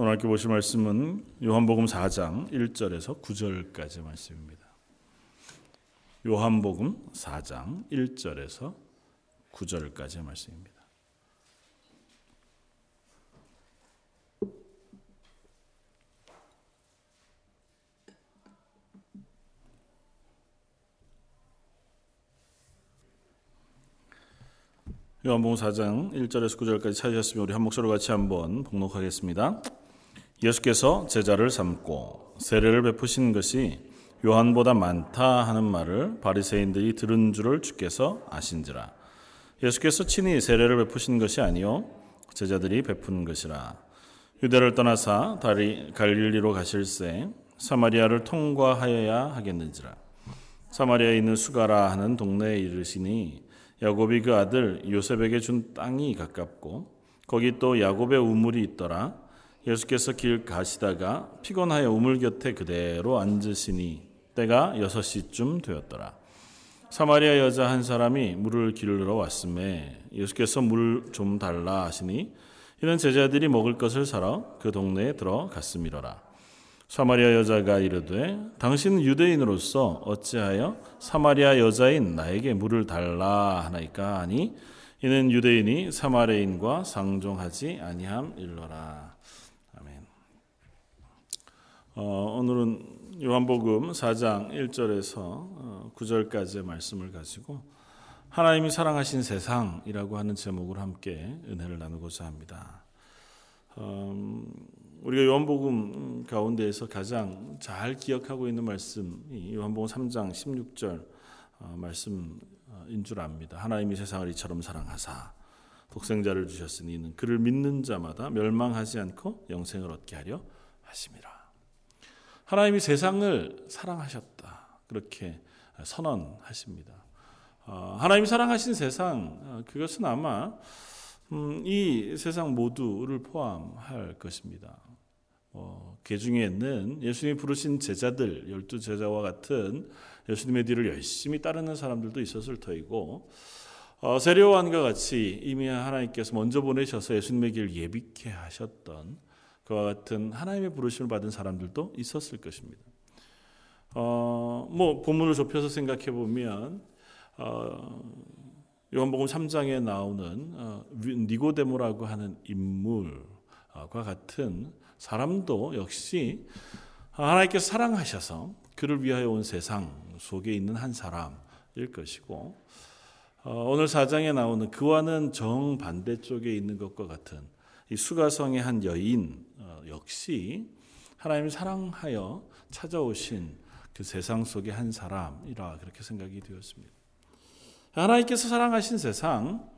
오늘 함께 보실 말씀은 요한복음 4장 1절에서 9절까지 말씀입니다. 요한복음 4장 1절에서 9절까지 말씀입니다. 요한복음 4장 1절에서 9절까지 찾으셨으면 우리 한 목소리로 같이 한번 봉독하겠습니다. 예수께서 제자를 삼고 세례를 베푸신 것이 요한보다 많다 하는 말을 바리새인들이 들은 줄을 주께서 아신지라. 예수께서 친히 세례를 베푸신 것이 아니요 제자들이 베푼 것이라. 유대를 떠나사 다리 갈릴리로 가실새 사마리아를 통과하여야 하겠는지라. 사마리아에 있는 수가라 하는 동네에 이르시니 야곱이 그 아들 요셉에게 준 땅이 가깝고 거기 또 야곱의 우물이 있더라. 예수께서 길 가시다가 피곤하여 우물 곁에 그대로 앉으시니 때가 여섯 시쯤 되었더라. 사마리아 여자 한 사람이 물을 기르러 왔음에 예수께서 물 좀 달라 하시니 이는 제자들이 먹을 것을 사러 그 동네에 들어갔음이로라. 사마리아 여자가 이르되 당신은 유대인으로서 어찌하여 사마리아 여자인 나에게 물을 달라 하나이까 하니 이는 유대인이 사마리아인과 상종하지 아니함 일러라. 어, 오늘은 요한복음 4장 1절에서 9절까지의 어, 말씀을 가지고 하나님이 사랑하신 세상이라고 하는 제목으로 함께 은혜를 나누고자 합니다. 음, 우리가 요한복음 가운데에서 가장 잘 기억하고 있는 말씀이 요한복음 3장 16절 어, 말씀인 줄 압니다. 하나님이 세상을 이처럼 사랑하사 독생자를 주셨으니 이는 그를 믿는 자마다 멸망하지 않고 영생을 얻게 하려 하심이라. 하나님이 세상을 사랑하셨다. 그렇게 선언하십니다. 어, 하나님이 사랑하신 세상 어, 그것은 아마 음, 이 세상 모두를 포함할 것입니다. 어, 그 중에는 예수님이 부르신 제자들, 열두 제자와 같은 예수님의 뒤를 열심히 따르는 사람들도 있었을 터이고, 어, 세례요한과 같이 이미 하나님께서 먼저 보내셔서 예수님의 길을 예비케 하셨던 그와 같은 하나님의 부르심을 받은 사람들도 있었을 것입니다. 어, 뭐 본문을 좁혀서 생각해 보면 어, 요한복음 3장에 나오는 어, 니고데모라고 하는 인물과 같은 사람도 역시 하나님께서 사랑하셔서 그를 위하여 온 세상 속에 있는 한 사람일 것이고 어, 오늘 사장에 나오는 그와는 정반대쪽에 있는 것과 같은 이 수가성의 한 여인 어, 역시 하나님을 사랑하여 찾아오신 그 세상 속의 한 사람이라 그렇게 생각이 되었습니다. 하나님께서 사랑하신 세상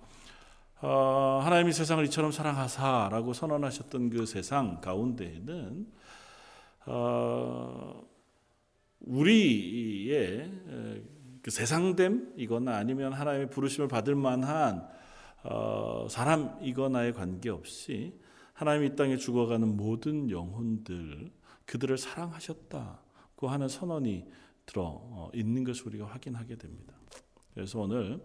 어, 하나님이 세상을 이처럼 사랑하사라고 선언하셨던 그 세상 가운데에는 어, 우리의 그 세상됨 이거나 아니면 하나님의 부르심을 받을 만한 어, 사람이거나에 관계없이 하나님이 이 땅에 죽어가는 모든 영혼들 그들을 사랑하셨다고 하는 선언이 들어 어, 있는 것을 우리가 확인하게 됩니다. 그래서 오늘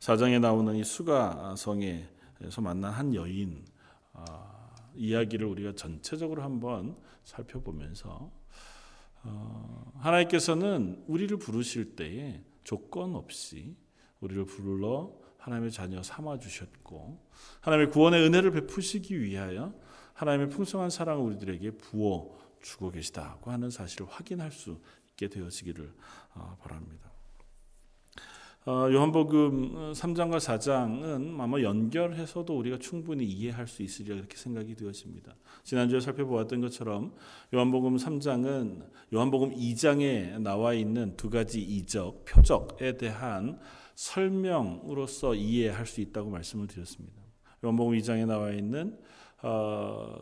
사장에 나오는 이 수가성에서 만난 한 여인 어, 이야기를 우리가 전체적으로 한번 살펴보면서 어, 하나님께서는 우리를 부르실 때에 조건 없이 우리를 불러 하나님의 자녀 삼아 주셨고 하나님의 구원의 은혜를 베푸시기 위하여 하나님의 풍성한 사랑을 우리들에게 부어 주고 계시다고 하는 사실을 확인할 수 있게 되어지기를 어, 바랍니다. 어, 요한복음 3장과 어, 4장은 아마 연결해서도 우리가 충분히 이해할 수 있으리라 이렇게 생각이 되어집니다. 지난주에 살펴보았던 것처럼 요한복음 3장은 요한복음 2장에 나와 있는 두 가지 이적, 표적에 대한 설명으로서 이해할 수 있다고 말씀을 드렸습니다. 요한복음 2장에 나와 있는 어,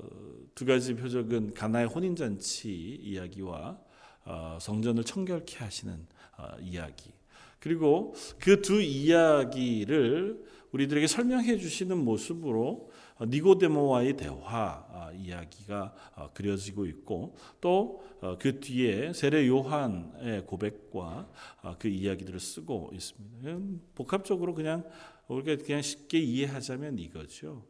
두 가지 표적은 가나의 혼인 잔치 이야기와 어, 성전을 청결케 하시는 어, 이야기. 그리고 그 두 이야기를 우리들에게 설명해 주시는 모습으로 니고데모와의 대화 아, 이야기가 어, 그려지고 있고 또그 어, 뒤에 세례 요한의 고백과 어, 그 이야기들을 쓰고 있습니다. 복합적으로 그냥 우리가 그냥 쉽게 이해하자면 이거죠.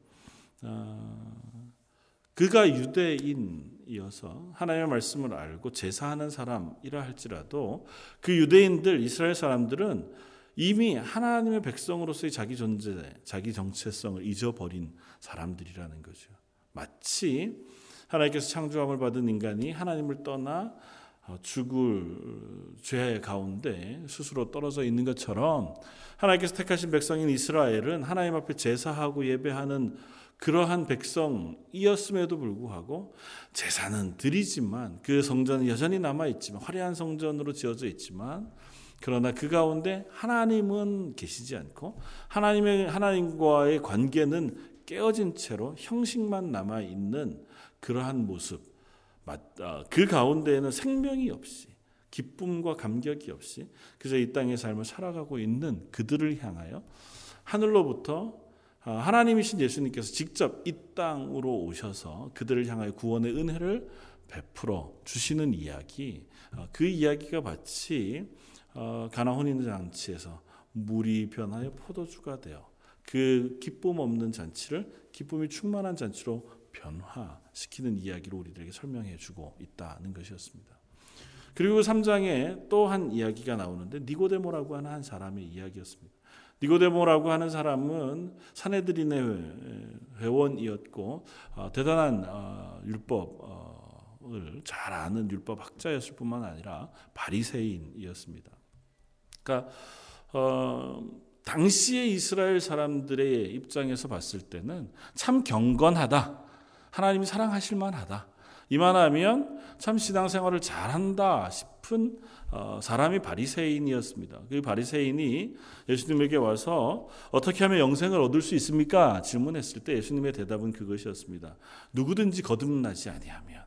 그가 유대인이어서 하나님의 말씀을 알고 제사하는 사람이라 할지라도 그 유대인들 이스라엘 사람들은 이미 하나님의 백성으로서의 자기 존재, 자기 정체성을 잊어버린 사람들이라는 거죠. 마치 하나님께서 창조함을 받은 인간이 하나님을 떠나 어, 죽을 죄 가운데 스스로 떨어져 있는 것처럼 하나님께서 택하신 백성인 이스라엘은 하나님 앞에 제사하고 예배하는 그러한 백성이었음에도 불구하고 제사는 드리지만 그 성전은 여전히 남아 있지만 화려한 성전으로 지어져 있지만 그러나 그 가운데 하나님은 계시지 않고 하나님의 하나님과의 관계는 깨어진 채로 형식만 남아 있는 그러한 모습 아, 그 가운데에는 생명이 없이 기쁨과 감격이 없이 그저 이 땅의 삶을 살아가고 있는 그들을 향하여 하늘로부터 아, 하나님이신 예수님께서 직접 이 땅으로 오셔서 그들을 향하여 구원의 은혜를 베풀어 주시는 이야기 아, 그 이야기가 마치 어, 가나 혼인 잔치에서 물이 변하여 포도주가 되어 그 기쁨 없는 잔치를 기쁨이 충만한 잔치로 변화시키는 이야기로 우리들에게 설명해 주고 있다는 것이었습니다. 그리고 3장에 또 한 이야기가 나오는데 니고데모라고 하는 한 사람의 이야기였습니다. 니고데모라고 하는 사람은 사내들인의 회원이었고 어, 대단한 어, 율법 을 잘 아는 율법 학자였을 뿐만 아니라 바리새인이었습니다. 그러니까 어, 당시의 이스라엘 사람들의 입장에서 봤을 때는 참 경건하다. 하나님이 사랑하실 만하다. 이만하면 참 신앙생활을 잘한다 싶은 어, 사람이 바리새인이었습니다. 그 바리새인이 예수님에게 와서 어떻게 하면 영생을 얻을 수 있습니까? 질문했을 때 예수님의 대답은 그것이었습니다. 누구든지 거듭나지 아니하면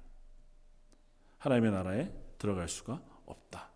하나님의 나라에 들어갈 수가 없다.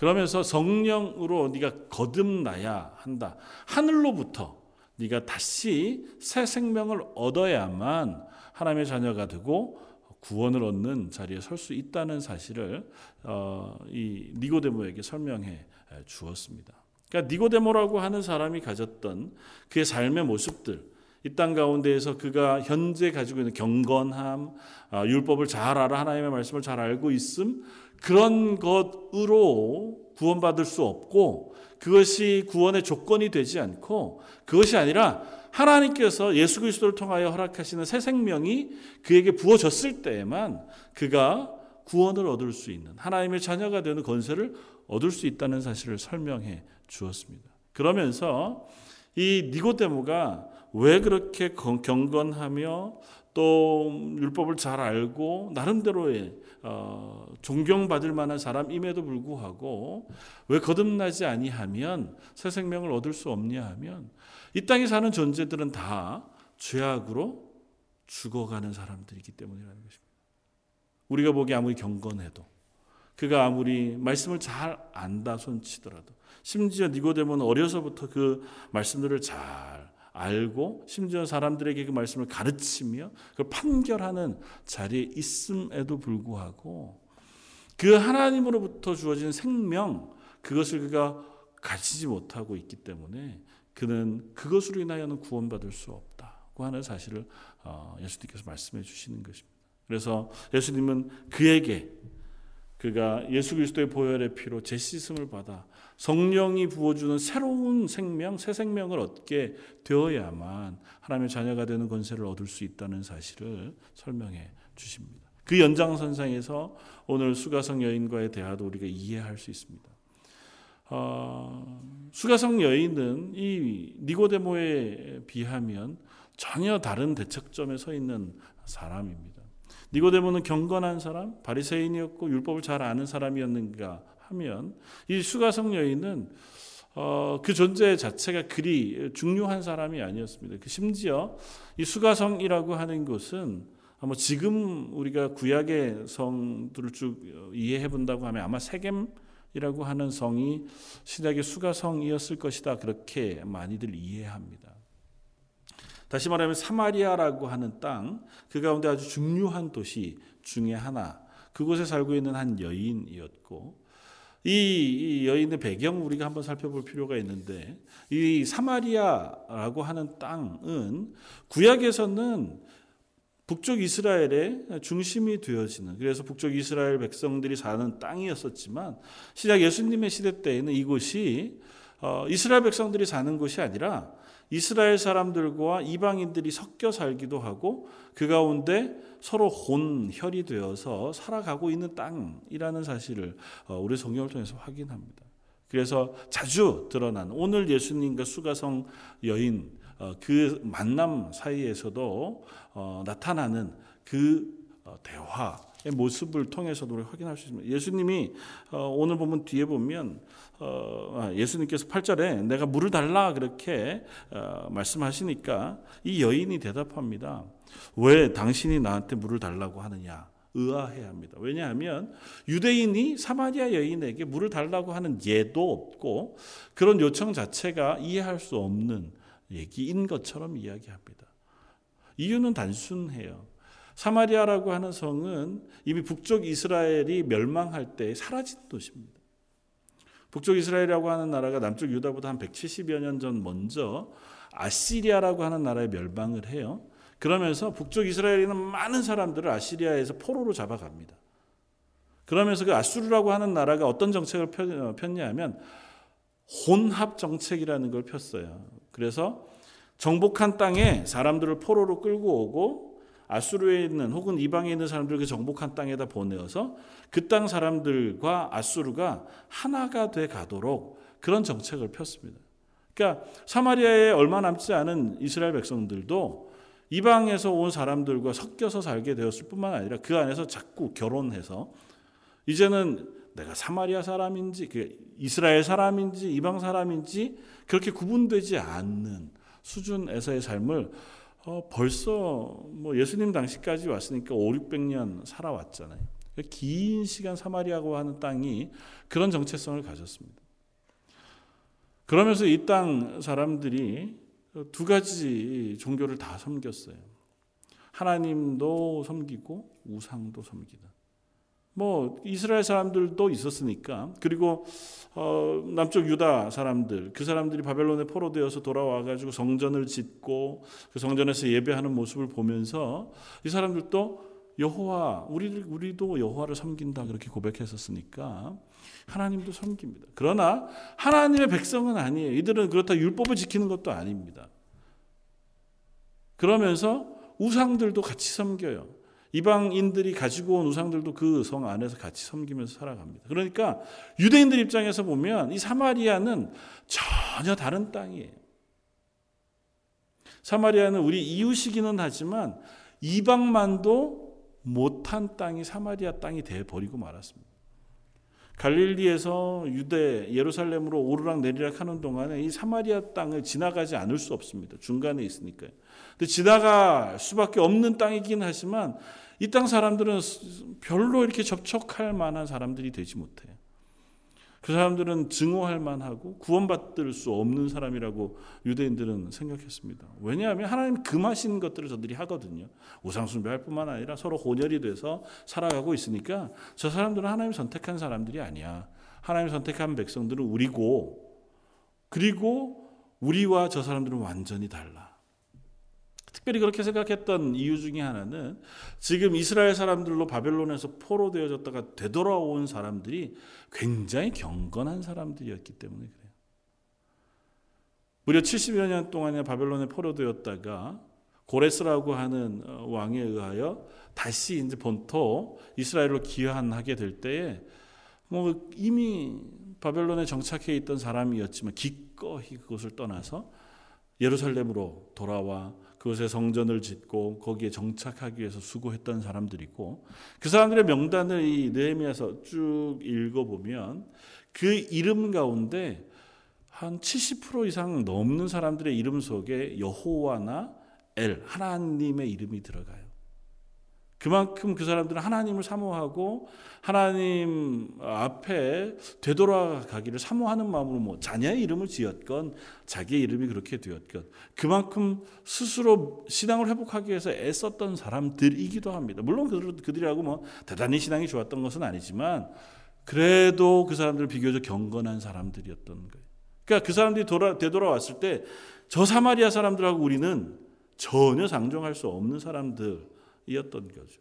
그러면서 성령으로 네가 거듭나야 한다. 하늘로부터 네가 다시 새 생명을 얻어야만 하나님의 자녀가 되고 구원을 얻는 자리에 설 수 있다는 사실을 어, 이 니고데모에게 설명해 주었습니다. 그러니까 니고데모라고 하는 사람이 가졌던 그의 삶의 모습들, 이 땅 가운데에서 그가 현재 가지고 있는 경건함, 아, 율법을 잘 알아 하나님의 말씀을 잘 알고 있음 그런 것으로 구원받을 수 없고 그것이 구원의 조건이 되지 않고 그것이 아니라 하나님께서 예수 그리스도를 통하여 허락하시는 새 생명이 그에게 부어졌을 때에만 그가 구원을 얻을 수 있는 하나님의 자녀가 되는 건세를 얻을 수 있다는 사실을 설명해 주었습니다. 그러면서 이 니고데모가 왜 그렇게 경건하며 또 율법을 잘 알고 나름대로의 어, 존경받을 만한 사람임에도 불구하고 왜 거듭나지 아니하면 새 생명을 얻을 수 없냐 하면 이 땅에 사는 존재들은 다 죄악으로 죽어가는 사람들이기 때문이라는 것입니다. 우리가 보기 아무리 경건해도 그가 아무리 말씀을 잘 안다 손치더라도 심지어 니고데모는 어려서부터 그 말씀들을 잘 알고 심지어 사람들에게 그 말씀을 가르치며 그 판결하는 자리에 있음에도 불구하고 그 하나님으로부터 주어진 생명 그것을 그가 가지지 못하고 있기 때문에 그는 그것으로 인하여는 구원받을 수 없다고 하는 사실을 어, 예수님께서 말씀해 주시는 것입니다. 그래서 예수님은 그에게 그가 예수 그리스도의 보혈의 피로 재씻음을 받아 성령이 부어주는 새로운 생명, 새 생명을 얻게 되어야만 하나님의 자녀가 되는 권세를 얻을 수 있다는 사실을 설명해 주십니다. 그 연장선상에서 오늘 수가성 여인과의 대화도 우리가 이해할 수 있습니다. 어, 수가성 여인은 이 니고데모에 비하면 전혀 다른 대척점에 서 있는 사람입니다. 니고데모는 경건한 사람, 바리새인이었고 율법을 잘 아는 사람이었는가 하면 이 수가성 여인은 어, 그 존재 자체가 그리 중요한 사람이 아니었습니다. 그 심지어 이 수가성이라고 하는 곳은 아마 지금 우리가 구약의 성들을 쭉 이해해 본다고 하면 아마 세겜이라고 하는 성이 신약의 수가성이었을 것이다. 그렇게 많이들 이해합니다. 다시 말하면 사마리아라고 하는 땅, 그 가운데 아주 중요한 도시 중에 하나, 그곳에 살고 있는 한 여인이었고, 이 여인의 배경 우리가 한번 살펴볼 필요가 있는데 이 사마리아라고 하는 땅은 구약에서는 북쪽 이스라엘의 중심이 되어지는 그래서 북쪽 이스라엘 백성들이 사는 땅이었었지만 시작 예수님의 시대 때에는 이곳이 어, 이스라엘 백성들이 사는 곳이 아니라 이스라엘 사람들과 이방인들이 섞여 살기도 하고 그 가운데 서로 혼혈이 되어서 살아가고 있는 땅이라는 사실을 어, 우리 성경을 통해서 확인합니다. 그래서 자주 드러난 오늘 예수님과 수가성 여인 어, 그 만남 사이에서도 어, 나타나는 그 어, 대화의 모습을 통해서도 확인할 수 있습니다. 예수님이 오늘 보면 뒤에 보면 아, 예수님께서 8절에 내가 물을 달라 그렇게 말씀하시니까 이 여인이 대답합니다. 왜 당신이 나한테 물을 달라고 하느냐? 의아해 합니다. 왜냐하면 유대인이 사마리아 여인에게 물을 달라고 하는 예도 없고 그런 요청 자체가 이해할 수 없는 얘기인 것처럼 이야기합니다. 이유는 단순해요. 사마리아라고 하는 성은 이미 북쪽 이스라엘이 멸망할 때 사라진 도시입니다. 북쪽 이스라엘이라고 하는 나라가 남쪽 유다보다 한 170여 년 전 먼저 아시리아라고 하는 나라에 멸망을 해요. 그러면서 북쪽 이스라엘에 있는 많은 사람들을 아시리아에서 포로로 잡아갑니다. 그러면서 그 아수르라고 하는 나라가 어떤 정책을 폈냐면 혼합 정책이라는 걸 폈어요. 그래서 정복한 땅에 사람들을 포로로 끌고 오고 아수르에 있는 혹은 이방에 있는 사람들을 그 정복한 땅에다 보내어서 그 땅 사람들과 아수르가 하나가 돼 가도록 그런 정책을 폈습니다. 그러니까 사마리아에 얼마 남지 않은 이스라엘 백성들도 이방에서 온 사람들과 섞여서 살게 되었을 뿐만 아니라 그 안에서 자꾸 결혼해서 이제는 내가 사마리아 사람인지 그 이스라엘 사람인지 이방 사람인지 그렇게 구분되지 않는 수준에서의 삶을 어, 벌써 뭐 예수님 당시까지 왔으니까 5, 600년 살아왔잖아요. 긴 시간 사마리아고 하는 땅이 그런 정체성을 가졌습니다. 그러면서 이 땅 사람들이 두 가지 종교를 다 섬겼어요. 하나님도 섬기고 우상도 섬기다. 뭐 이스라엘 사람들도 있었으니까 그리고 어, 남쪽 유다 사람들 그 사람들이 바벨론에 포로되어서 돌아와 가지고 성전을 짓고 그 성전에서 예배하는 모습을 보면서 이 사람들도 여호와 우리 우리도 여호와를 섬긴다 그렇게 고백했었으니까 하나님도 섬깁니다. 그러나 하나님의 백성은 아니에요. 이들은 그렇다 율법을 지키는 것도 아닙니다. 그러면서 우상들도 같이 섬겨요. 이방인들이 가지고 온 우상들도 그 성 안에서 같이 섬기면서 살아갑니다. 그러니까 유대인들 입장에서 보면 이 사마리아는 전혀 다른 땅이에요. 사마리아는 우리 이웃이기는 하지만 이방만도 못한 땅이 사마리아 땅이 돼 버리고 말았습니다. 갈릴리에서 유대 예루살렘으로 오르락 내리락 하는 동안에 이 사마리아 땅을 지나가지 않을 수 없습니다. 중간에 있으니까요. 근데 지나갈 수밖에 없는 땅이긴 하지만 이 땅 사람들은 별로 이렇게 접촉할 만한 사람들이 되지 못해요. 그 사람들은 증오할 만하고 구원받을 수 없는 사람이라고 유대인들은 생각했습니다. 왜냐하면 하나님 금하신 것들을 저들이 하거든요. 우상숭배할 뿐만 아니라 서로 혼혈이 돼서 살아가고 있으니까 저 사람들은 하나님 선택한 사람들이 아니야. 하나님 선택한 백성들은 우리고 그리고 우리와 저 사람들은 완전히 달라. 특별히 그렇게 생각했던 이유 중에 하나는 지금 이스라엘 사람들로 바벨론에서 포로되어졌다가 되돌아온 사람들이 굉장히 경건한 사람들이었기 때문에 그래요. 무려 70여 년 동안에 바벨론에 포로되었다가 고레스라고 하는 어, 왕에 의하여 다시 이제 본토 이스라엘로 귀환하게 될 때에 뭐 이미 바벨론에 정착해 있던 사람이었지만 기꺼이 그곳을 떠나서 예루살렘으로 돌아와 그곳에 성전을 짓고 거기에 정착하기 위해서 수고했던 사람들이고 그 사람들의 명단을 이 느헤미야서 쭉 읽어 보면 그 이름 가운데 한 70% 이상 넘는 사람들의 이름 속에 여호와나 엘 하나님의 이름이 들어가요. 그만큼 그 사람들은 하나님을 사모하고 하나님 앞에 되돌아가기를 사모하는 마음으로 뭐 자녀의 이름을 지었건 자기의 이름이 그렇게 되었건 그만큼 스스로 신앙을 회복하기 위해서 애썼던 사람들이기도 합니다. 물론 그들하고 뭐 대단히 신앙이 좋았던 것은 아니지만 그래도 그 사람들 비교적 경건한 사람들이었던 거예요. 그러니까 그 사람들이 돌아, 되돌아왔을 때 저 사마리아 사람들하고 우리는 전혀 상종할 수 없는 사람들 거죠.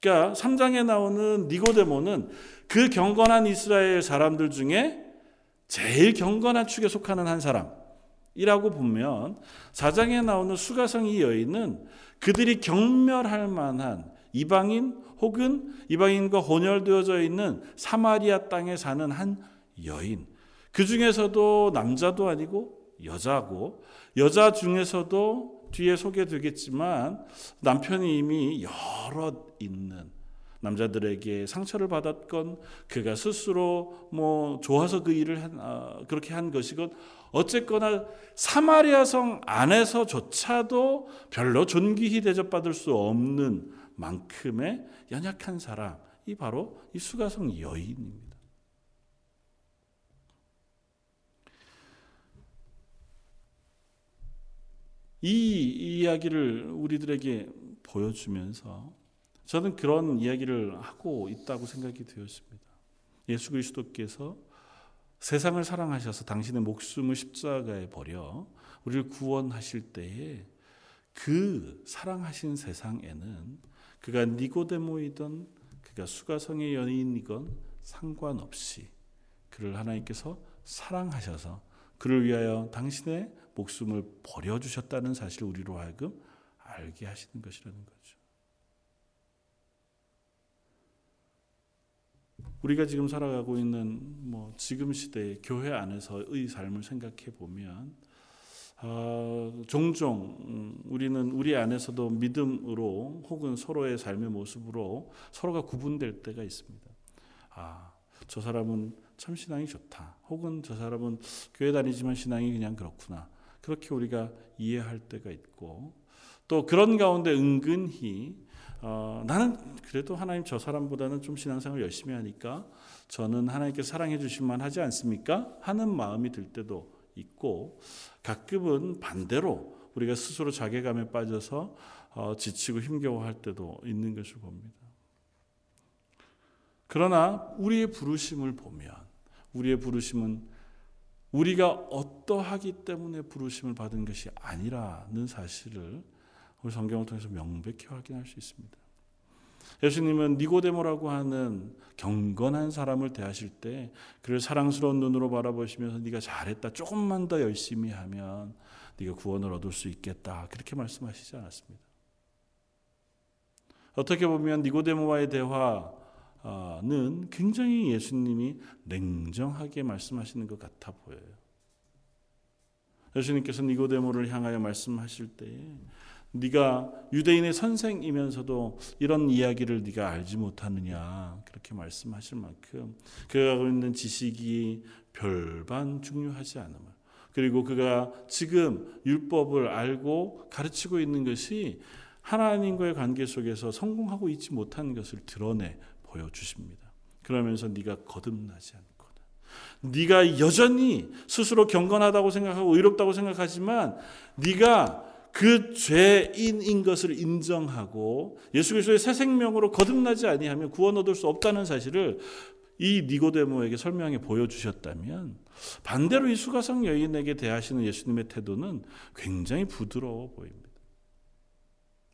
그러니까 3장에 나오는 니고데모는 그 경건한 이스라엘 사람들 중에 제일 경건한 축에 속하는 한 사람이라고 보면 4장에 나오는 수가성 이 여인은 그들이 경멸할 만한 이방인 혹은 이방인과 혼혈되어져 있는 사마리아 땅에 사는 한 여인. 그 중에서도 남자도 아니고 여자고 여자 중에서도 뒤에 소개되겠지만 남편이 이미 여러 있는 남자들에게 상처를 받았건 그가 스스로 뭐 좋아서 그 일을 한, 어, 그렇게 한 것이건 어쨌거나 사마리아 성 안에서조차도 별로 존귀히 대접받을 수 없는 만큼의 연약한 사람이 바로 이 수가성 여인입니다. 이 이야기를 우리들에게 보여주면서 저는 그런 이야기를 하고 있다고 생각이 되었습니다. 예수 그리스도께서 세상을 사랑하셔서 당신의 목숨을 십자가에 버려 우리를 구원하실 때에 그 사랑하신 세상에는 그가 니고데모이든 그가 수가성의 연인이건 상관없이 그를 하나님께서 사랑하셔서 그를 위하여 당신의 목숨을 버려주셨다는 사실을 우리로 하여금 알게 하시는 것이라는 거죠. 우리가 지금 살아가고 있는 뭐 지금 시대 교회 안에서의 삶을 생각해 보면 어, 종종 음, 우리는 우리 안에서도 믿음으로 혹은 서로의 삶의 모습으로 서로가 구분될 때가 있습니다. 아, 저 사람은 참 신앙이 좋다. 혹은 저 사람은 교회 다니지만 신앙이 그냥 그렇구나. 그렇게 우리가 이해할 때가 있고 또 그런 가운데 은근히 어, 나는 그래도 하나님 저 사람보다는 좀 신앙생활 열심히 하니까 저는 하나님께 사랑해 주실만 하지 않습니까? 하는 마음이 들 때도 있고 가끔은 반대로 우리가 스스로 자괴감에 빠져서 어, 지치고 힘겨워할 때도 있는 것을 봅니다. 그러나 우리의 부르심을 보면 우리의 부르심은 우리가 어떠하기 때문에 부르심을 받은 것이 아니라는 사실을 우리 성경을 통해서 명백히 확인할 수 있습니다. 예수님은 니고데모라고 하는 경건한 사람을 대하실 때 그를 사랑스러운 눈으로 바라보시면서 네가 잘했다. 조금만 더 열심히 하면 네가 구원을 얻을 수 있겠다. 그렇게 말씀하시지 않았습니다. 어떻게 보면 니고데모와의 대화 는 굉장히 예수님이 냉정하게 말씀하시는 것 같아 보여요. 예수님께서 니고데모를 향하여 말씀하실 때에 네가 유대인의 선생이면서도 이런 이야기를 네가 알지 못하느냐 그렇게 말씀하실 만큼 그가 갖고 있는 지식이 별반 중요하지 않음을 그리고 그가 지금 율법을 알고 가르치고 있는 것이 하나님과의 관계 속에서 성공하고 있지 못한 것을 드러내 보여주십니다. 그러면서 네가 거듭나지 않거든. 네가 여전히 스스로 경건하다고 생각하고 의롭다고 생각하지만 네가 그 죄인인 것을 인정하고 예수 그리스도의 새 생명으로 거듭나지 아니하면 구원 얻을 수 없다는 사실을 이 니고데모에게 설명해 보여주셨다면 반대로 이 수가성 여인에게 대하시는 예수님의 태도는 굉장히 부드러워 보입니다.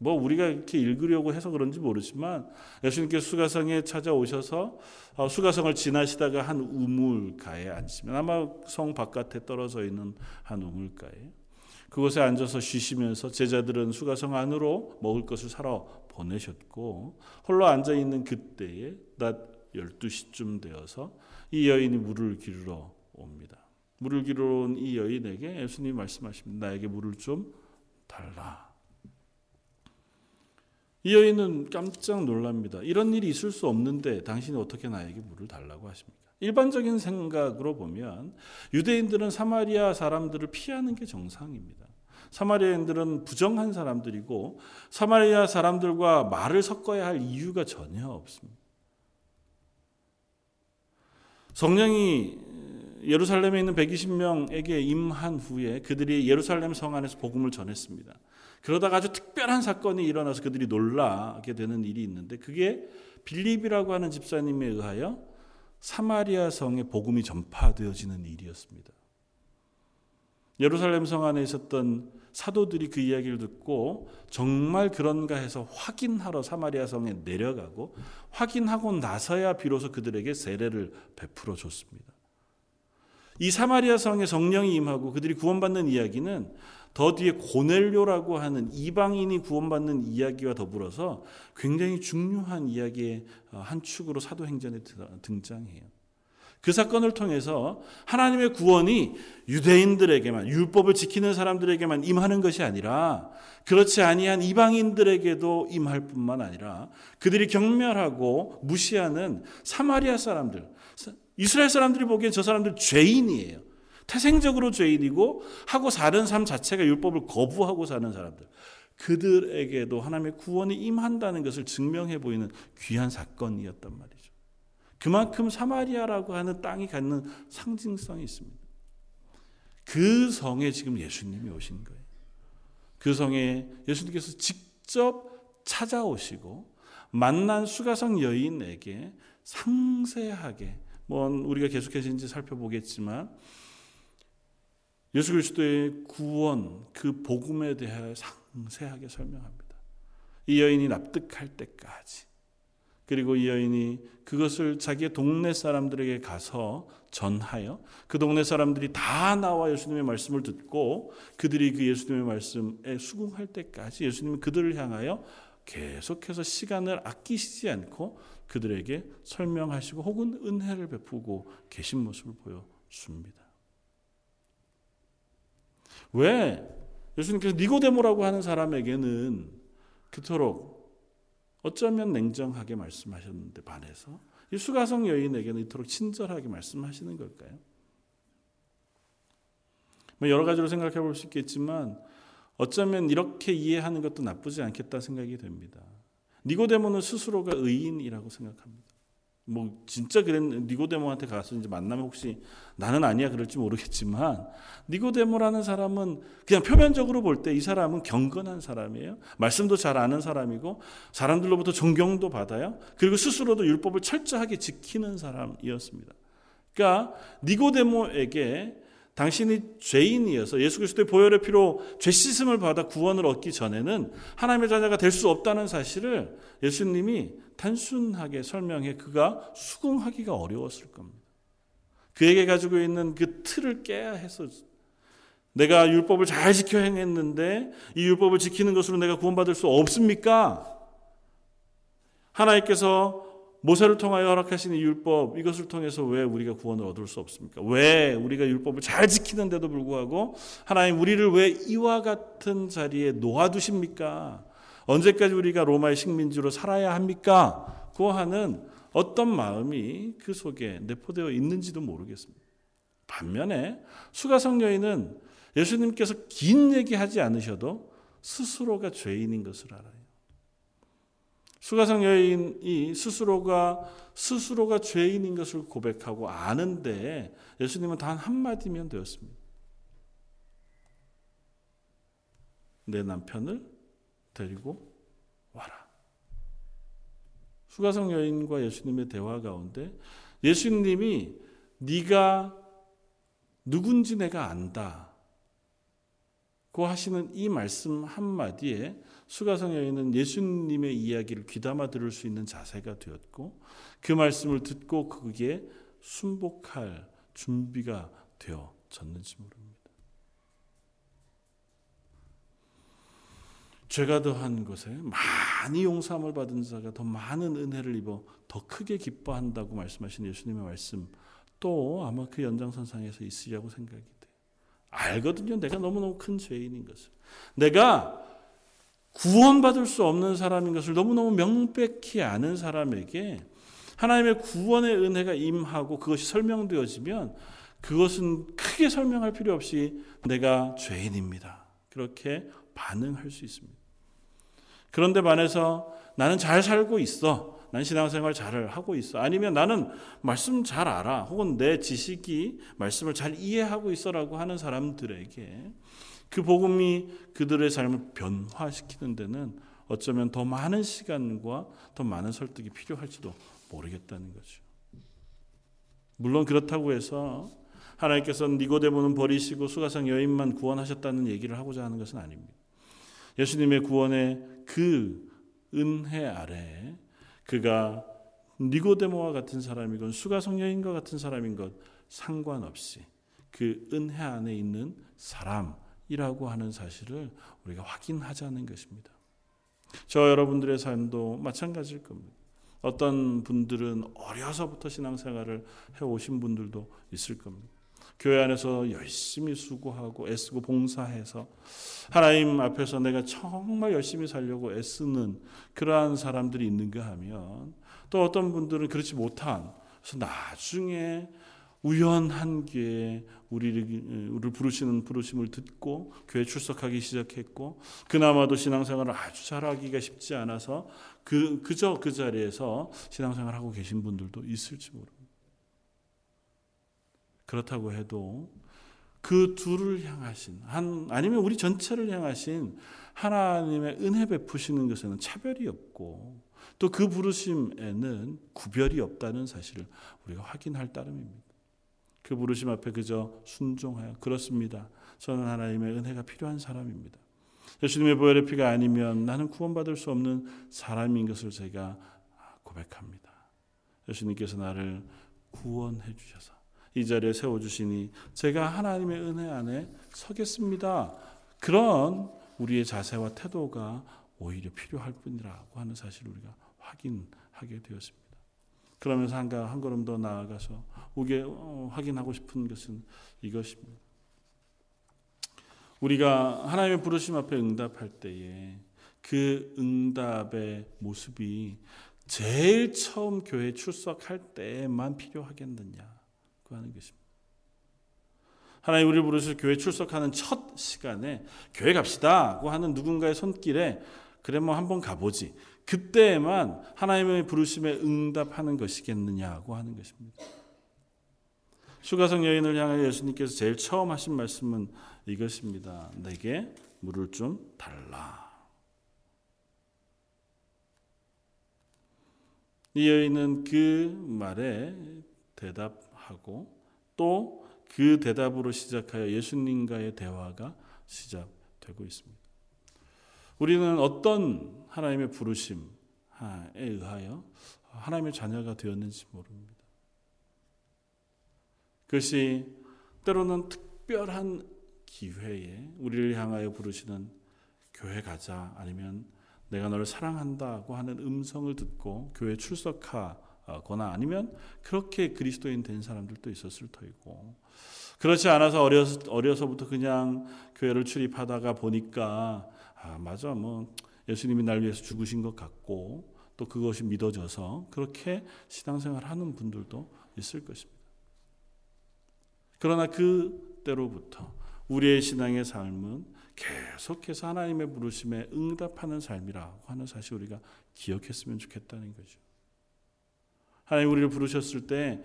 뭐 우리가 이렇게 읽으려고 해서 그런지 모르지만 예수님께서 수가성에 찾아오셔서 어, 수가성을 지나시다가 한 우물가에 앉으면 아마 성 바깥에 떨어져 있는 한 우물가에 그곳에 앉아서 쉬시면서 제자들은 수가성 안으로 먹을 것을 사러 보내셨고 홀로 앉아 있는 그때에 낮 12시쯤 되어서 이 여인이 물을 기르러 옵니다. 물을 기르러 온 이 여인에게 예수님이 말씀하십니다. 나에게 물을 좀 달라. 이 여인은 깜짝 놀랍니다. 이런 일이 있을 수 없는데 당신이 어떻게 나에게 물을 달라고 하십니까? 일반적인 생각으로 보면 유대인들은 사마리아 사람들을 피하는 게 정상입니다. 사마리아인들은 부정한 사람들이고 사마리아 사람들과 말을 섞어야 할 이유가 전혀 없습니다. 성령이 예루살렘에 있는 120명에게 임한 후에 그들이 예루살렘 성 안에서 복음을 전했습니다. 그러다가 아주 특별한 사건이 일어나서 그들이 놀라게 되는 일이 있는데 그게 빌립이라고 하는 집사님에 의하여 사마리아 성에 복음이 전파되어지는 일이었습니다. 예루살렘 성 안에 있었던 사도들이 그 이야기를 듣고 정말 그런가 해서 확인하러 사마리아 성에 내려가고 확인하고 나서야 비로소 그들에게 세례를 베풀어 줬습니다. 이 사마리아 성에 성령이 임하고 그들이 구원받는 이야기는 더 뒤에 고넬료라고 하는 이방인이 구원받는 이야기와 더불어서 굉장히 중요한 이야기의 한 축으로 사도행전에 등장해요. 그 사건을 통해서 하나님의 구원이 유대인들에게만 율법을 지키는 사람들에게만 임하는 것이 아니라 그렇지 아니한 이방인들에게도 임할 뿐만 아니라 그들이 경멸하고 무시하는 사마리아 사람들 이스라엘 사람들이 보기엔 저 사람들 죄인이에요. 태생적으로 죄인이고 하고 사는 삶 자체가 율법을 거부하고 사는 사람들. 그들에게도 하나님의 구원이 임한다는 것을 증명해 보이는 귀한 사건이었단 말이죠. 그만큼 사마리아라고 하는 땅이 갖는 상징성이 있습니다. 그 성에 지금 예수님이 오신 거예요. 그 성에 예수님께서 직접 찾아오시고 만난 수가성 여인에게 상세하게 뭐 우리가 계속해서 이제 살펴보겠지만 예수 그리스도의 구원 그 복음에 대해 상세하게 설명합니다. 이 여인이 납득할 때까지 그리고 이 여인이 그것을 자기의 동네 사람들에게 가서 전하여 그 동네 사람들이 다 나와 예수님의 말씀을 듣고 그들이 그 예수님의 말씀에 수긍할 때까지 예수님은 그들을 향하여 계속해서 시간을 아끼시지 않고 그들에게 설명하시고 혹은 은혜를 베푸고 계신 모습을 보여줍니다. 왜 예수님께서 니고데모라고 하는 사람에게는 그토록 어쩌면 냉정하게 말씀하셨는데 반해서 이 수가성 여인에게는 이토록 친절하게 말씀하시는 걸까요? 뭐 여러 가지로 생각해 볼 수 있겠지만 어쩌면 이렇게 이해하는 것도 나쁘지 않겠다 생각이 됩니다. 니고데모는 스스로가 의인이라고 생각합니다. 뭐 진짜 그랬 니고데모한테 가서 이제 만나면 혹시 나는 아니야 그럴지 모르겠지만 니고데모라는 사람은 그냥 표면적으로 볼 때 이 사람은 경건한 사람이에요. 말씀도 잘 아는 사람이고 사람들로부터 존경도 받아요. 그리고 스스로도 율법을 철저하게 지키는 사람이었습니다. 그러니까 니고데모에게 당신이 죄인이어서 예수 그리스도의 보혈의 피로 죄 씻음을 받아 구원을 얻기 전에는 하나님의 자녀가 될 수 없다는 사실을 예수님이 단순하게 설명해 그가 수긍하기가 어려웠을 겁니다. 그에게 가지고 있는 그 틀을 깨야 해서 내가 율법을 잘 지켜 행했는데 이 율법을 지키는 것으로 내가 구원받을 수 없습니까? 하나님께서 모세를 통하여 허락하신 율법 이것을 통해서 왜 우리가 구원을 얻을 수 없습니까? 왜 우리가 율법을 잘 지키는데도 불구하고 하나님 우리를 왜 이와 같은 자리에 놓아두십니까? 언제까지 우리가 로마의 식민지로 살아야 합니까? 고하는 어떤 마음이 그 속에 내포되어 있는지도 모르겠습니다. 반면에 수가성 여인은 예수님께서 긴 얘기하지 않으셔도 스스로가 죄인인 것을 알아요. 수가성 여인이 스스로가 스스로가 죄인인 것을 고백하고 아는데 예수님은 단 한마디면 되었습니다. 내 남편을 데리고 와라. 수가성 여인과 예수님의 대화 가운데 예수님이 네가 누군지 내가 안다. 고 하시는 이 말씀 한마디에 수가성 여인은 예수님의 이야기를 귀담아 들을 수 있는 자세가 되었고 그 말씀을 듣고 그게 순복할 준비가 되어졌는지 모릅니다. 죄가 더한 것에 많이 용서함을 받은 자가 더 많은 은혜를 입어 더 크게 기뻐한다고 말씀하신 예수님의 말씀 또 아마 그 연장선상에서 있으리라고 생각이. 알거든요. 내가 너무너무 큰 죄인인 것을. 내가 구원받을 수 없는 사람인 것을 너무너무 명백히 아는 사람에게 하나님의 구원의 은혜가 임하고 그것이 설명되어지면 그것은 크게 설명할 필요 없이 내가 죄인입니다. 그렇게 반응할 수 있습니다. 그런데 반해서 나는 잘 살고 있어. 난 신앙생활 잘 하고 있어. 아니면 나는 말씀 잘 알아. 혹은 내 지식이 말씀을 잘 이해하고 있어라고 하는 사람들에게 그 복음이 그들의 삶을 변화시키는 데는 어쩌면 더 많은 시간과 더 많은 설득이 필요할지도 모르겠다는 거죠. 물론 그렇다고 해서 하나님께서 니고데모는 버리시고 수가성 여인만 구원하셨다는 얘기를 하고자 하는 것은 아닙니다. 예수님의 구원의 그 은혜 아래 그가 니고데모와 같은 사람이건 수가성 여인과 같은 사람인 것 상관없이 그 은혜 안에 있는 사람이라고 하는 사실을 우리가 확인하자는 것입니다. 저 여러분들의 삶도 마찬가지일 겁니다. 어떤 분들은 어려서부터 신앙생활을 해오신 분들도 있을 겁니다. 교회 안에서 열심히 수고하고 애쓰고 봉사해서 하나님 앞에서 내가 정말 열심히 살려고 애쓰는 그러한 사람들이 있는가 하면 또 어떤 분들은 그렇지 못한 그래서 나중에 우연한 기회에 우리를, 부르시는 부르심을 듣고 교회 출석하기 시작했고 그나마도 신앙생활을 아주 잘하기가 쉽지 않아서 그 그저 그 자리에서 신앙생활 하고 계신 분들도 있을지 모릅니다. 그렇다고 해도 그 둘을 향하신 한 아니면 우리 전체를 향하신 하나님의 은혜 베푸시는 것에는 차별이 없고 또 그 부르심에는 구별이 없다는 사실을 우리가 확인할 따름입니다. 그 부르심 앞에 그저 순종하여 그렇습니다. 저는 하나님의 은혜가 필요한 사람입니다. 예수님의 보혈의 피가 아니면 나는 구원받을 수 없는 사람인 것을 제가 고백합니다. 예수님께서 나를 구원해 주셔서 이 자리에 세워 주시니 제가 하나님의 은혜 안에 서겠습니다. 그런 우리의 자세와 태도가 오히려 필요할 뿐이라고 하는 사실을 우리가 확인하게 되었습니다. 그러면서 한, 한 걸음 더 나아가서 우게 어, 확인하고 싶은 것은 이것입니다. 우리가 하나님의 부르심 앞에 응답할 때에 그 응답의 모습이 제일 처음 교회 출석할 때만 필요하겠느냐 그 하는 것입니다. 하나님 우리를 부르셔서 교회 출석하는 첫 시간에 교회 갑시다고 하는 누군가의 손길에 그래 뭐 한번 가보지. 그때에만 하나님의 부르심에 응답하는 것이겠느냐고 하는 것입니다. 수가성 여인을 향해 예수님께서 제일 처음 하신 말씀은 이것입니다. 내게 물을 좀 달라. 이 여인은 그 말에 대답 하고 또 그 대답으로 시작하여 예수님과의 대화가 시작되고 있습니다. 우리는 어떤 하나님의 부르심에 의하여 하나님의 자녀가 되었는지 모릅니다. 그것이 때로는 특별한 기회에 우리를 향하여 부르시는 교회 가자 아니면 내가 너를 사랑한다고 하는 음성을 듣고 교회 출석하 거나 아니면 그렇게 그리스도인 된 사람들도 있었을 터이고 그렇지 않아서 어려서, 어려서부터 그냥 교회를 출입하다가 보니까 아 맞아 뭐 예수님이 날 위해서 죽으신 것 같고 또 그것이 믿어져서 그렇게 신앙생활 하는 분들도 있을 것입니다. 그러나 그때로부터 우리의 신앙의 삶은 계속해서 하나님의 부르심에 응답하는 삶이라고 하는 사실 우리가 기억했으면 좋겠다는 거죠. 하나님 우리를 부르셨을 때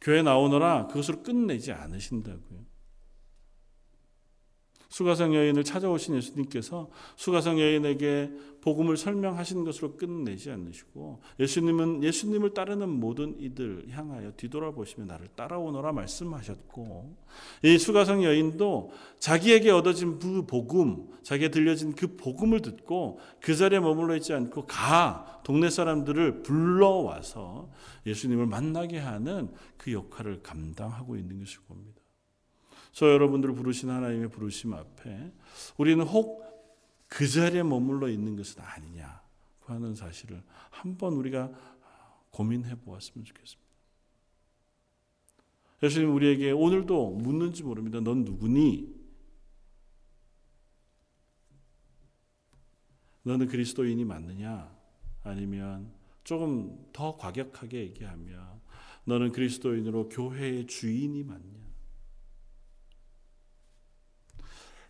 교회 나오너라 그것으로 끝내지 않으신다고요. 수가성 여인을 찾아오신 예수님께서 수가성 여인에게 복음을 설명하시는 것으로 끝내지 않으시고 예수님은 예수님을 따르는 모든 이들 향하여 뒤돌아보시며 나를 따라오너라 말씀하셨고 이 수가성 여인도 자기에게 얻어진 그 복음, 자기에 들려진 그 복음을 듣고 그 자리에 머물러 있지 않고 가 동네 사람들을 불러와서 예수님을 만나게 하는 그 역할을 감당하고 있는 것일 겁니다. 저 여러분들을 부르신 하나님의 부르심 앞에 우리는 혹 그 자리에 머물러 있는 것은 아니냐 하는 사실을 한번 우리가 고민해 보았으면 좋겠습니다. 예수님 우리에게 오늘도 묻는지 모릅니다. 넌 누구니? 너는 그리스도인이 맞느냐? 아니면 조금 더 과격하게 얘기하면 너는 그리스도인으로 교회의 주인이 맞냐? 아,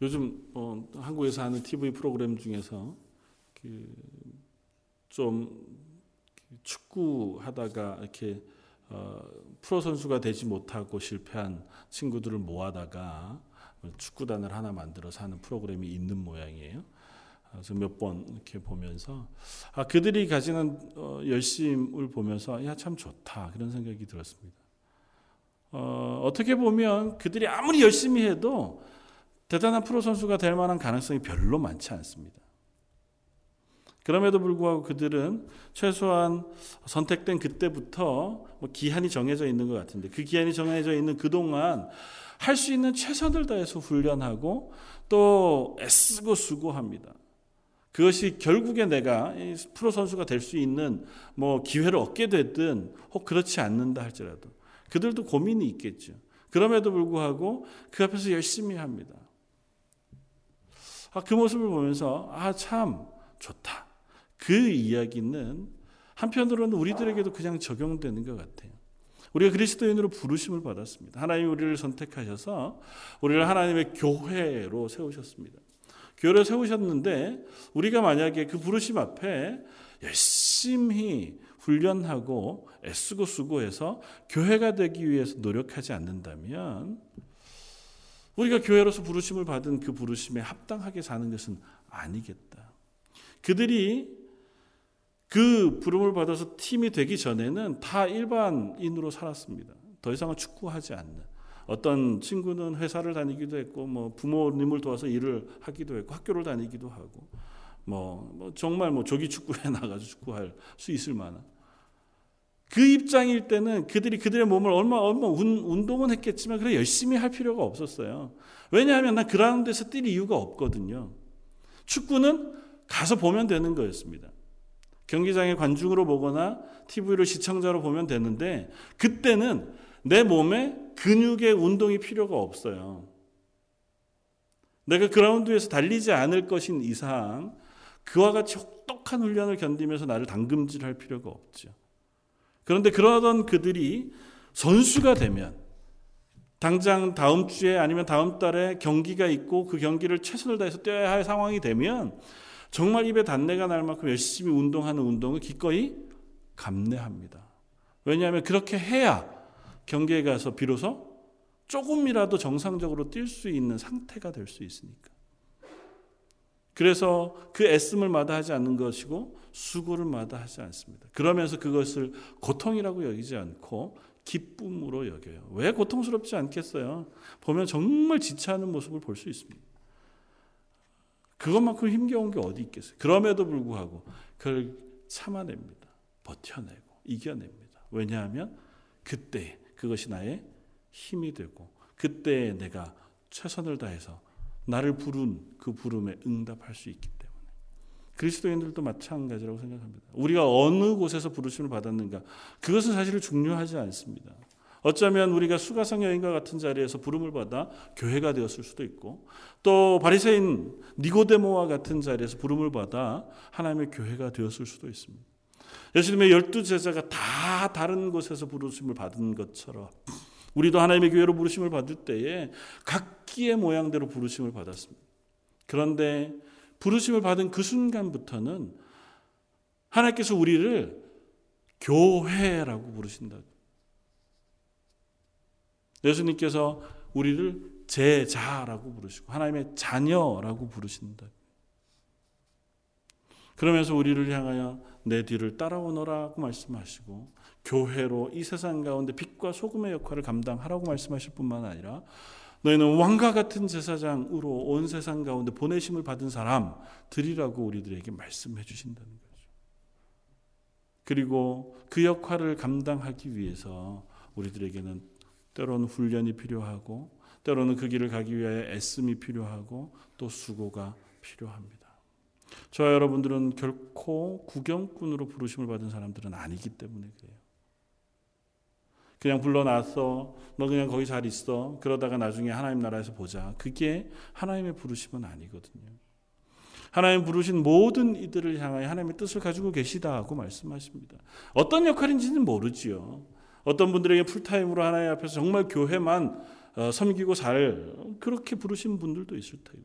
요즘 어, 한국에서 하는 TV 프로그램 중에서 그 좀 축구 하다가 이렇게 어, 프로 선수가 되지 못하고 실패한 친구들을 모아다가 축구단을 하나 만들어서 하는 프로그램이 있는 모양이에요. 몇번 이렇게 보면서 아 그들이 가지는 어, 열심을 보면서 야 참 좋다 그런 생각이 들었습니다. 어, 어떻게 보면 그들이 아무리 열심히 해도 대단한 프로 선수가 될 만한 가능성이 별로 많지 않습니다. 그럼에도 불구하고 그들은 최소한 선택된 그때부터 뭐 기한이 정해져 있는 것 같은데 그 기한이 정해져 있는 그동안 할 수 있는 최선을 다해서 훈련하고 또 애쓰고 수고합니다. 그것이 결국에 내가 프로 선수가 될 수 있는 뭐 기회를 얻게 됐든 혹 그렇지 않는다 할지라도 그들도 고민이 있겠죠. 그럼에도 불구하고 그 앞에서 열심히 합니다. 아, 그 모습을 보면서 아 참 좋다. 그 이야기는 한편으로는 우리들에게도 그냥 적용되는 것 같아요. 우리가 그리스도인으로 부르심을 받았습니다. 하나님 우리를 선택하셔서 우리를 하나님의 교회로 세우셨습니다. 교회를 세우셨는데 우리가 만약에 그 부르심 앞에 열심히 훈련하고 애쓰고 수고해서 교회가 되기 위해서 노력하지 않는다면 우리가 교회로서 부르심을 받은 그 부르심에 합당하게 사는 것은 아니겠다. 그들이 그 부름을 받아서 팀이 되기 전에는 다 일반인으로 살았습니다. 더 이상은 축구하지 않는. 어떤 친구는 회사를 다니기도 했고, 뭐 부모님을 도와서 일을 하기도 했고, 학교를 다니기도 하고, 뭐, 뭐 정말 뭐 조기 축구에 나가서 축구할 수 있을 만한. 그 입장일 때는 그들이 그들의 몸을 얼마 얼마 운동은 했겠지만 그래 열심히 할 필요가 없었어요. 왜냐하면 난 그라운드에서 뛸 이유가 없거든요. 축구는 가서 보면 되는 거였습니다. 경기장에 관중으로 보거나 TV로 시청자로 보면 되는데 그때는 내 몸에 근육의 운동이 필요가 없어요. 내가 그라운드에서 달리지 않을 것인 이상 그와 같이 혹독한 훈련을 견디면서 나를 당금질할 필요가 없죠. 그런데 그러던 그들이 선수가 되면 당장 다음 주에 아니면 다음 달에 경기가 있고 그 경기를 최선을 다해서 뛰어야 할 상황이 되면 정말 입에 단내가 날 만큼 열심히 운동하는 운동을 기꺼이 감내합니다. 왜냐하면 그렇게 해야 경기에 가서 비로소 조금이라도 정상적으로 뛸 수 있는 상태가 될 수 있으니까. 그래서 그 애씀을 마다하지 않는 것이고 수고를 마다 하지 않습니다. 그러면서 그것을 고통이라고 여기지 않고 기쁨으로 여겨요. 왜 고통스럽지 않겠어요? 보면 정말 지체하는 모습을 볼 수 있습니다. 그것만큼 힘겨운 게 어디 있겠어요. 그럼에도 불구하고 그걸 참아냅니다. 버텨내고 이겨냅니다. 왜냐하면 그때 그것이 나의 힘이 되고 그때 내가 최선을 다해서 나를 부른 그 부름에 응답할 수 있기 때문에 그리스도인들도 마찬가지라고 생각합니다. 우리가 어느 곳에서 부르심을 받았는가 그것은 사실 중요하지 않습니다. 어쩌면 우리가 수가성 여인과 같은 자리에서 부름을 받아 교회가 되었을 수도 있고 또 바리새인 니고데모와 같은 자리에서 부름을 받아 하나님의 교회가 되었을 수도 있습니다. 예수님의 열두 제자가 다 다른 곳에서 부르심을 받은 것처럼 우리도 하나님의 교회로 부르심을 받을 때에 각기의 모양대로 부르심을 받았습니다. 그런데 부르심을 받은 그 순간부터는 하나님께서 우리를 교회라고 부르신다. 예수님께서 우리를 제자라고 부르시고 하나님의 자녀라고 부르신다. 그러면서 우리를 향하여 내 뒤를 따라오너라고 말씀하시고 교회로 이 세상 가운데 빛과 소금의 역할을 감당하라고 말씀하실 뿐만 아니라 너희는 왕과 같은 제사장으로 온 세상 가운데 보내심을 받은 사람들이라고 우리들에게 말씀해 주신다는 거죠. 그리고 그 역할을 감당하기 위해서 우리들에게는 때로는 훈련이 필요하고 때로는 그 길을 가기 위하여 애씀이 필요하고 또 수고가 필요합니다. 저와 여러분들은 결코 구경꾼으로 부르심을 받은 사람들은 아니기 때문에 그래요. 그냥 불러놨어. 너 그냥 거기 잘 있어. 그러다가 나중에 하나님 나라에서 보자. 그게 하나님의 부르심은 아니거든요. 하나님 부르신 모든 이들을 향하여 하나님의 뜻을 가지고 계시다고 말씀하십니다. 어떤 역할인지는 모르지요. 어떤 분들에게 풀타임으로 하나님 앞에서 정말 교회만 어, 섬기고 살 그렇게 부르신 분들도 있을 테고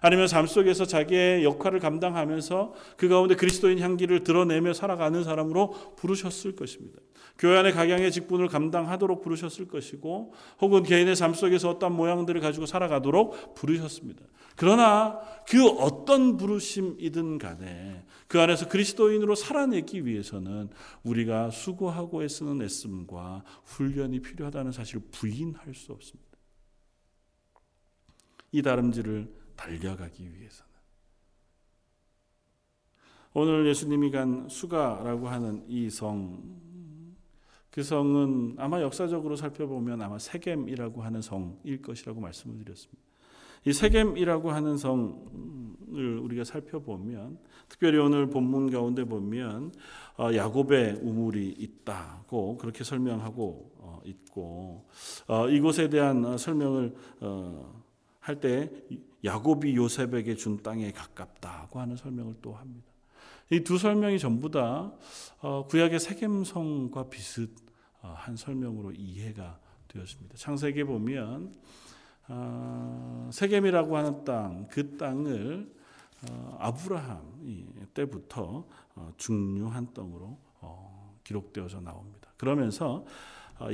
아니면 삶 속에서 자기의 역할을 감당하면서 그 가운데 그리스도인 향기를 드러내며 살아가는 사람으로 부르셨을 것입니다. 교회 안에 각양의 직분을 감당하도록 부르셨을 것이고 혹은 개인의 삶 속에서 어떤 모양들을 가지고 살아가도록 부르셨습니다. 그러나 그 어떤 부르심이든 간에 그 안에서 그리스도인으로 살아내기 위해서는 우리가 수고하고 애쓰는 애씀과 훈련이 필요하다는 사실을 부인할 수 없습니다. 이 다름질을 달려가기 위해서는 오늘 예수님이 간 수가라고 하는 이 성, 그 성은 아마 역사적으로 살펴보면 아마 세겜이라고 하는 성일 것이라고 말씀을 드렸습니다. 이 세겜이라고 하는 성을 우리가 살펴보면 특별히 오늘 본문 가운데 보면 어, 야곱의 우물이 있다고 그렇게 설명하고 어, 있고 어, 이곳에 대한 설명을 할 때 야곱이 요셉에게 준 땅에 가깝다고 하는 설명을 또 합니다. 이 두 설명이 전부 다 구약의 세겜성과 비슷한 설명으로 이해가 되었습니다. 창세기에 보면 어, 세겜이라고 하는 땅, 그 땅을 어, 아브라함 때부터 어, 중요한 땅으로 기록되어져 나옵니다. 그러면서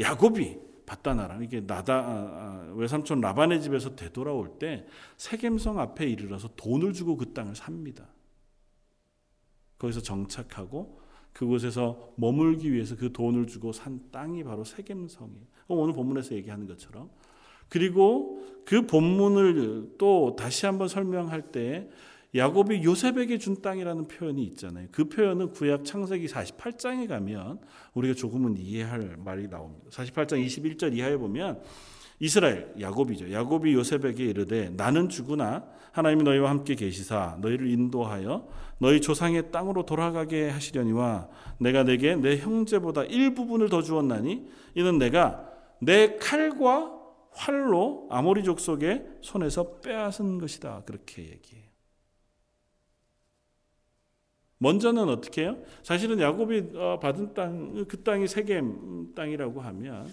야곱이 바다나라 이게 나다 외삼촌 라반의 집에서 되돌아올 때 세겜성 앞에 이르러서 돈을 주고 그 땅을 삽니다. 거기서 정착하고 그곳에서 머물기 위해서 그 돈을 주고 산 땅이 바로 세겜성이에요. 오늘 본문에서 얘기하는 것처럼 그리고 그 본문을 또 다시 한번 설명할 때 야곱이 요셉에게 준 땅이라는 표현이 있잖아요. 그 표현은 구약 창세기 48장에 가면 우리가 조금은 이해할 말이 나옵니다. 48장 21절 이하에 보면 이스라엘 야곱이죠. 야곱이 요셉에게 이르되 나는 죽으나 하나님이 너희와 함께 계시사 너희를 인도하여 너희 조상의 땅으로 돌아가게 하시려니와 내가 내게 내 형제보다 일부분을 더 주었나니 이는 내가 내 칼과 활로 아모리 족속의 손에서 빼앗은 것이다. 그렇게 얘기해요. 먼저는 어떻게 해요? 사실은 야곱이 어, 받은 땅, 그 땅이 세겜 땅이라고 하면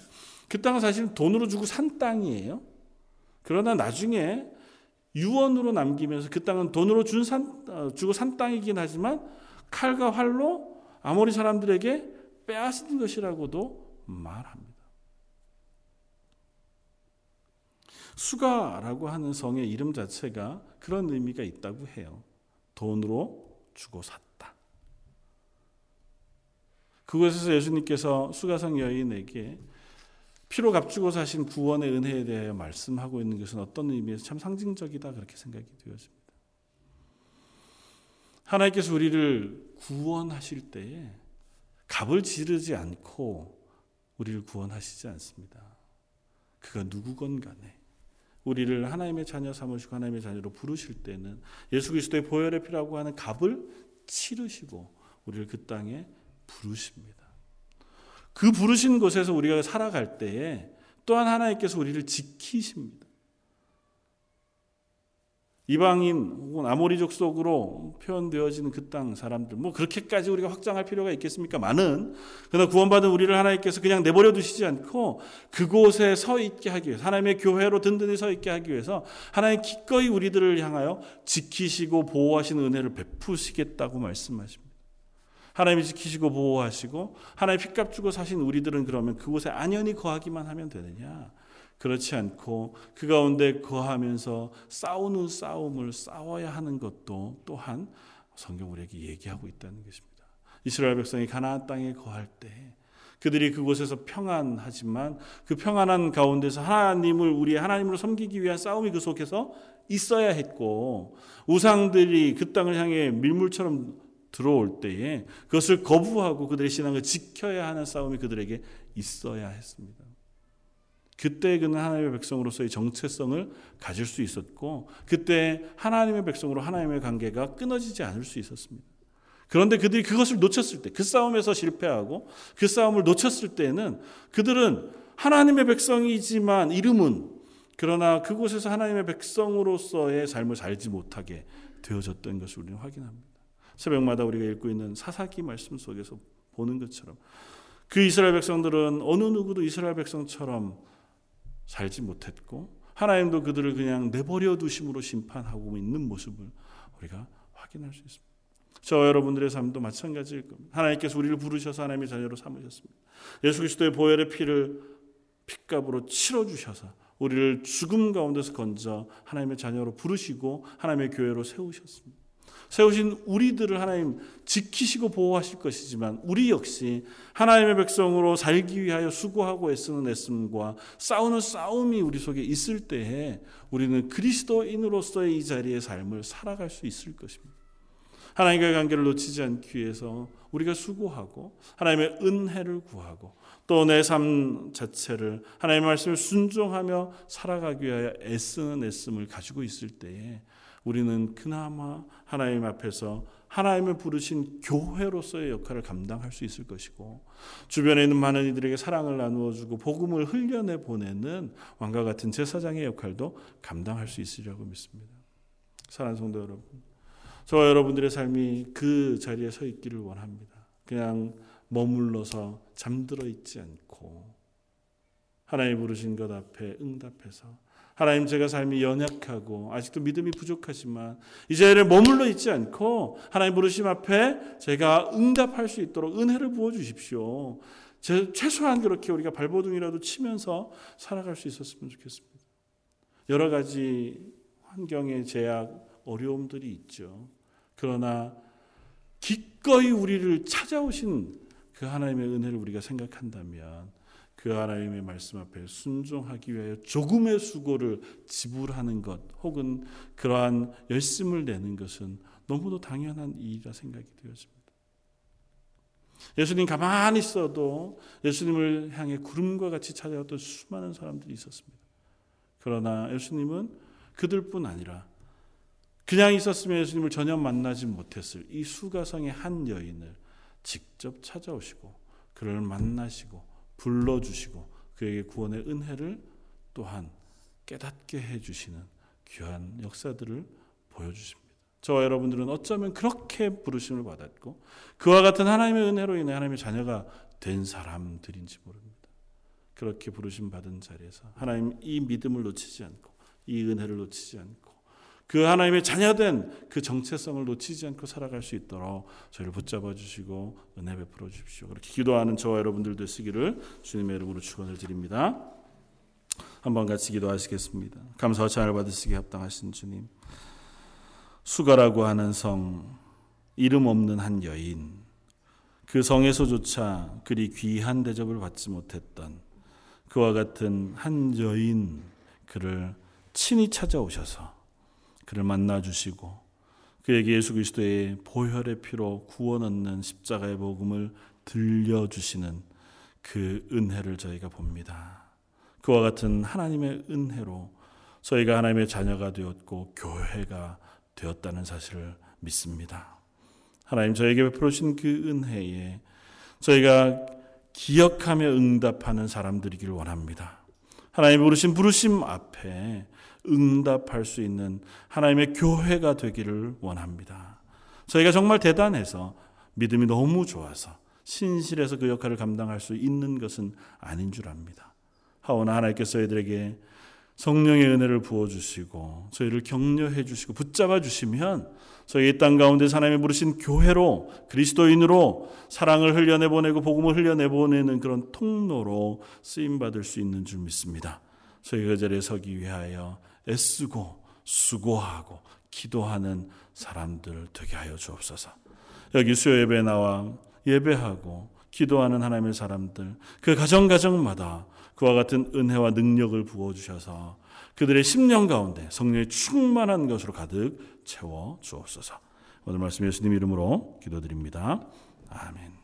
그 땅은 사실 돈으로 주고 산 땅이에요. 그러나 나중에 유언으로 남기면서 그 땅은 돈으로 준 산, 어, 주고 산 땅이긴 하지만 칼과 활로 아모리 사람들에게 빼앗은 것이라고도 말합니다. 수가라고 하는 성의 이름 자체가 그런 의미가 있다고 해요. 돈으로 주고 샀다. 그곳에서 예수님께서 수가성 여인에게 피로 값주고 사신 구원의 은혜에 대하여 말씀하고 있는 것은 어떤 의미에서 참 상징적이다 그렇게 생각이 되었습니다. 하나님께서 우리를 구원하실 때에 값을 지르지 않고 우리를 구원하시지 않습니다. 그가 누구건 간에 우리를 하나님의 자녀 삼으시고 하나님의 자녀로 부르실 때는 예수 그리스도의 보혈의 피라고 하는 값을 치르시고 우리를 그 땅에 부르십니다. 그 부르신 곳에서 우리가 살아갈 때에 또한 하나님께서 우리를 지키십니다. 이방인 혹은 아모리족 속으로 표현되어지는 그 땅 사람들 뭐 그렇게까지 우리가 확장할 필요가 있겠습니까? 많은 그러나 구원받은 우리를 하나님께서 그냥 내버려 두시지 않고 그곳에 서 있게 하기 위해서 하나님의 교회로 든든히 서 있게 하기 위해서 하나님 기꺼이 우리들을 향하여 지키시고 보호하시는 은혜를 베푸시겠다고 말씀하십니다. 하나님이 지키시고 보호하시고 하나님 핏값 주고 사신 우리들은 그러면 그곳에 안연히 거하기만 하면 되느냐? 그렇지 않고 그 가운데 거하면서 싸우는 싸움을 싸워야 하는 것도 또한 성경 우리에게 얘기하고 있다는 것입니다. 이스라엘 백성이 가나안 땅에 거할 때 그들이 그곳에서 평안하지만 그 평안한 가운데서 하나님을 우리의 하나님으로 섬기기 위한 싸움이 그 속에서 있어야 했고 우상들이 그 땅을 향해 밀물처럼 들어올 때에 그것을 거부하고 그들의 신앙을 지켜야 하는 싸움이 그들에게 있어야 했습니다. 그때 그는 하나님의 백성으로서의 정체성을 가질 수 있었고 그때 하나님의 백성으로 하나님의 관계가 끊어지지 않을 수 있었습니다. 그런데 그들이 그것을 놓쳤을 때, 그 싸움에서 실패하고 그 싸움을 놓쳤을 때는 그들은 하나님의 백성이지만 이름은 그러나 그곳에서 하나님의 백성으로서의 삶을 살지 못하게 되어졌던 것을 우리는 확인합니다. 새벽마다 우리가 읽고 있는 사사기 말씀 속에서 보는 것처럼 그 이스라엘 백성들은 어느 누구도 이스라엘 백성처럼 살지 못했고 하나님도 그들을 그냥 내버려 두심으로 심판하고 있는 모습을 우리가 확인할 수 있습니다. 저 여러분들의 삶도 마찬가지일 겁니다. 하나님께서 우리를 부르셔서 하나님의 자녀로 삼으셨습니다. 예수 그리스도의 보혈의 피를 핏값으로 치러 주셔서 우리를 죽음 가운데서 건져 하나님의 자녀로 부르시고 하나님의 교회로 세우셨습니다. 세우신 우리들을 하나님 지키시고 보호하실 것이지만 우리 역시 하나님의 백성으로 살기 위하여 수고하고 애쓰는 애씀과 싸우는 싸움이 우리 속에 있을 때에 우리는 그리스도인으로서의 이 자리의 삶을 살아갈 수 있을 것입니다. 하나님과의 관계를 놓치지 않기 위해서 우리가 수고하고 하나님의 은혜를 구하고 또 내 삶 자체를 하나님의 말씀을 순종하며 살아가기 위하여 애쓰는 애씀을 가지고 있을 때에 우리는 그나마 하나님 앞에서 하나님을 부르신 교회로서의 역할을 감당할 수 있을 것이고 주변에 있는 많은 이들에게 사랑을 나누어 주고 복음을 흘려내 보내는 왕과 같은 제사장의 역할도 감당할 수 있으리라고 믿습니다. 사랑하는 성도 여러분. 저와 여러분들의 삶이 그 자리에 서 있기를 원합니다. 그냥 머물러서 잠들어 있지 않고 하나님 부르신 것 앞에 응답해서 하나님 제가 삶이 연약하고 아직도 믿음이 부족하지만 이 자리에 머물러 있지 않고 하나님 부르심 앞에 제가 응답할 수 있도록 은혜를 부어 주십시오. 최소한 그렇게 우리가 발버둥이라도 치면서 살아갈 수 있었으면 좋겠습니다. 여러 가지 환경의 제약, 어려움들이 있죠. 그러나 기꺼이 우리를 찾아오신 그 하나님의 은혜를 우리가 생각한다면 그 하나님의 말씀 앞에 순종하기 위하여 조금의 수고를 지불하는 것 혹은 그러한 열심을 내는 것은 너무도 당연한 일이라 생각이 되었습니다. 예수님 가만히 있어도 예수님을 향해 구름과 같이 찾아왔던 수많은 사람들이 있었습니다. 그러나 예수님은 그들뿐 아니라 그냥 있었으면 예수님을 전혀 만나지 못했을 이 수가성의 한 여인을 직접 찾아오시고 그를 만나시고 불러주시고 그에게 구원의 은혜를 또한 깨닫게 해주시는 귀한 역사들을 보여주십니다. 저와 여러분들은 어쩌면 그렇게 부르심을 받았고 그와 같은 하나님의 은혜로 인해 하나님의 자녀가 된 사람들인지 모릅니다. 그렇게 부르심 받은 자리에서 하나님 이 믿음을 놓치지 않고 이 은혜를 놓치지 않고 그 하나님의 자녀된 그 정체성을 놓치지 않고 살아갈 수 있도록 저희를 붙잡아 주시고 은혜 베풀어 주십시오. 그렇게 기도하는 저와 여러분들 되시기를 주님의 이름으로 축원을 드립니다. 한번 같이 기도하시겠습니다. 감사와 찬양을 받으시기 합당하신 주님. 수가라고 하는 성 이름 없는 한 여인 그 성에서조차 그리 귀한 대접을 받지 못했던 그와 같은 한 여인 그를 친히 찾아오셔서 그를 만나 주시고 그에게 예수 그리스도의 보혈의 피로 구원 얻는 십자가의 복음을 들려 주시는 그 은혜를 저희가 봅니다. 그와 같은 하나님의 은혜로 저희가 하나님의 자녀가 되었고 교회가 되었다는 사실을 믿습니다. 하나님 저에게 베풀어 주신 그 은혜에 저희가 기억하며 응답하는 사람들이기를 원합니다. 하나님 부르신 부르심 앞에 응답할 수 있는 하나님의 교회가 되기를 원합니다. 저희가 정말 대단해서 믿음이 너무 좋아서 신실해서 그 역할을 감당할 수 있는 것은 아닌 줄 압니다. 하오나 하나님께서 저희들에게 성령의 은혜를 부어주시고 저희를 격려해 주시고 붙잡아 주시면 저희 땅 가운데 하나님이 부르신 교회로 그리스도인으로 사랑을 흘려내 보내고 복음을 흘려내 보내는 그런 통로로 쓰임 받을 수 있는 줄 믿습니다. 저희가 그 자리에 서기 위하여 애쓰고 수고하고 기도하는 사람들 되게 하여 주옵소서. 여기 수요 예배 나와 예배하고 기도하는 하나님의 사람들 그 가정 가정마다 그와 같은 은혜와 능력을 부어 주셔서 그들의 심령 가운데 성령의 충만한 것으로 가득 채워 주옵소서. 오늘 말씀 예수님 이름으로 기도드립니다. 아멘.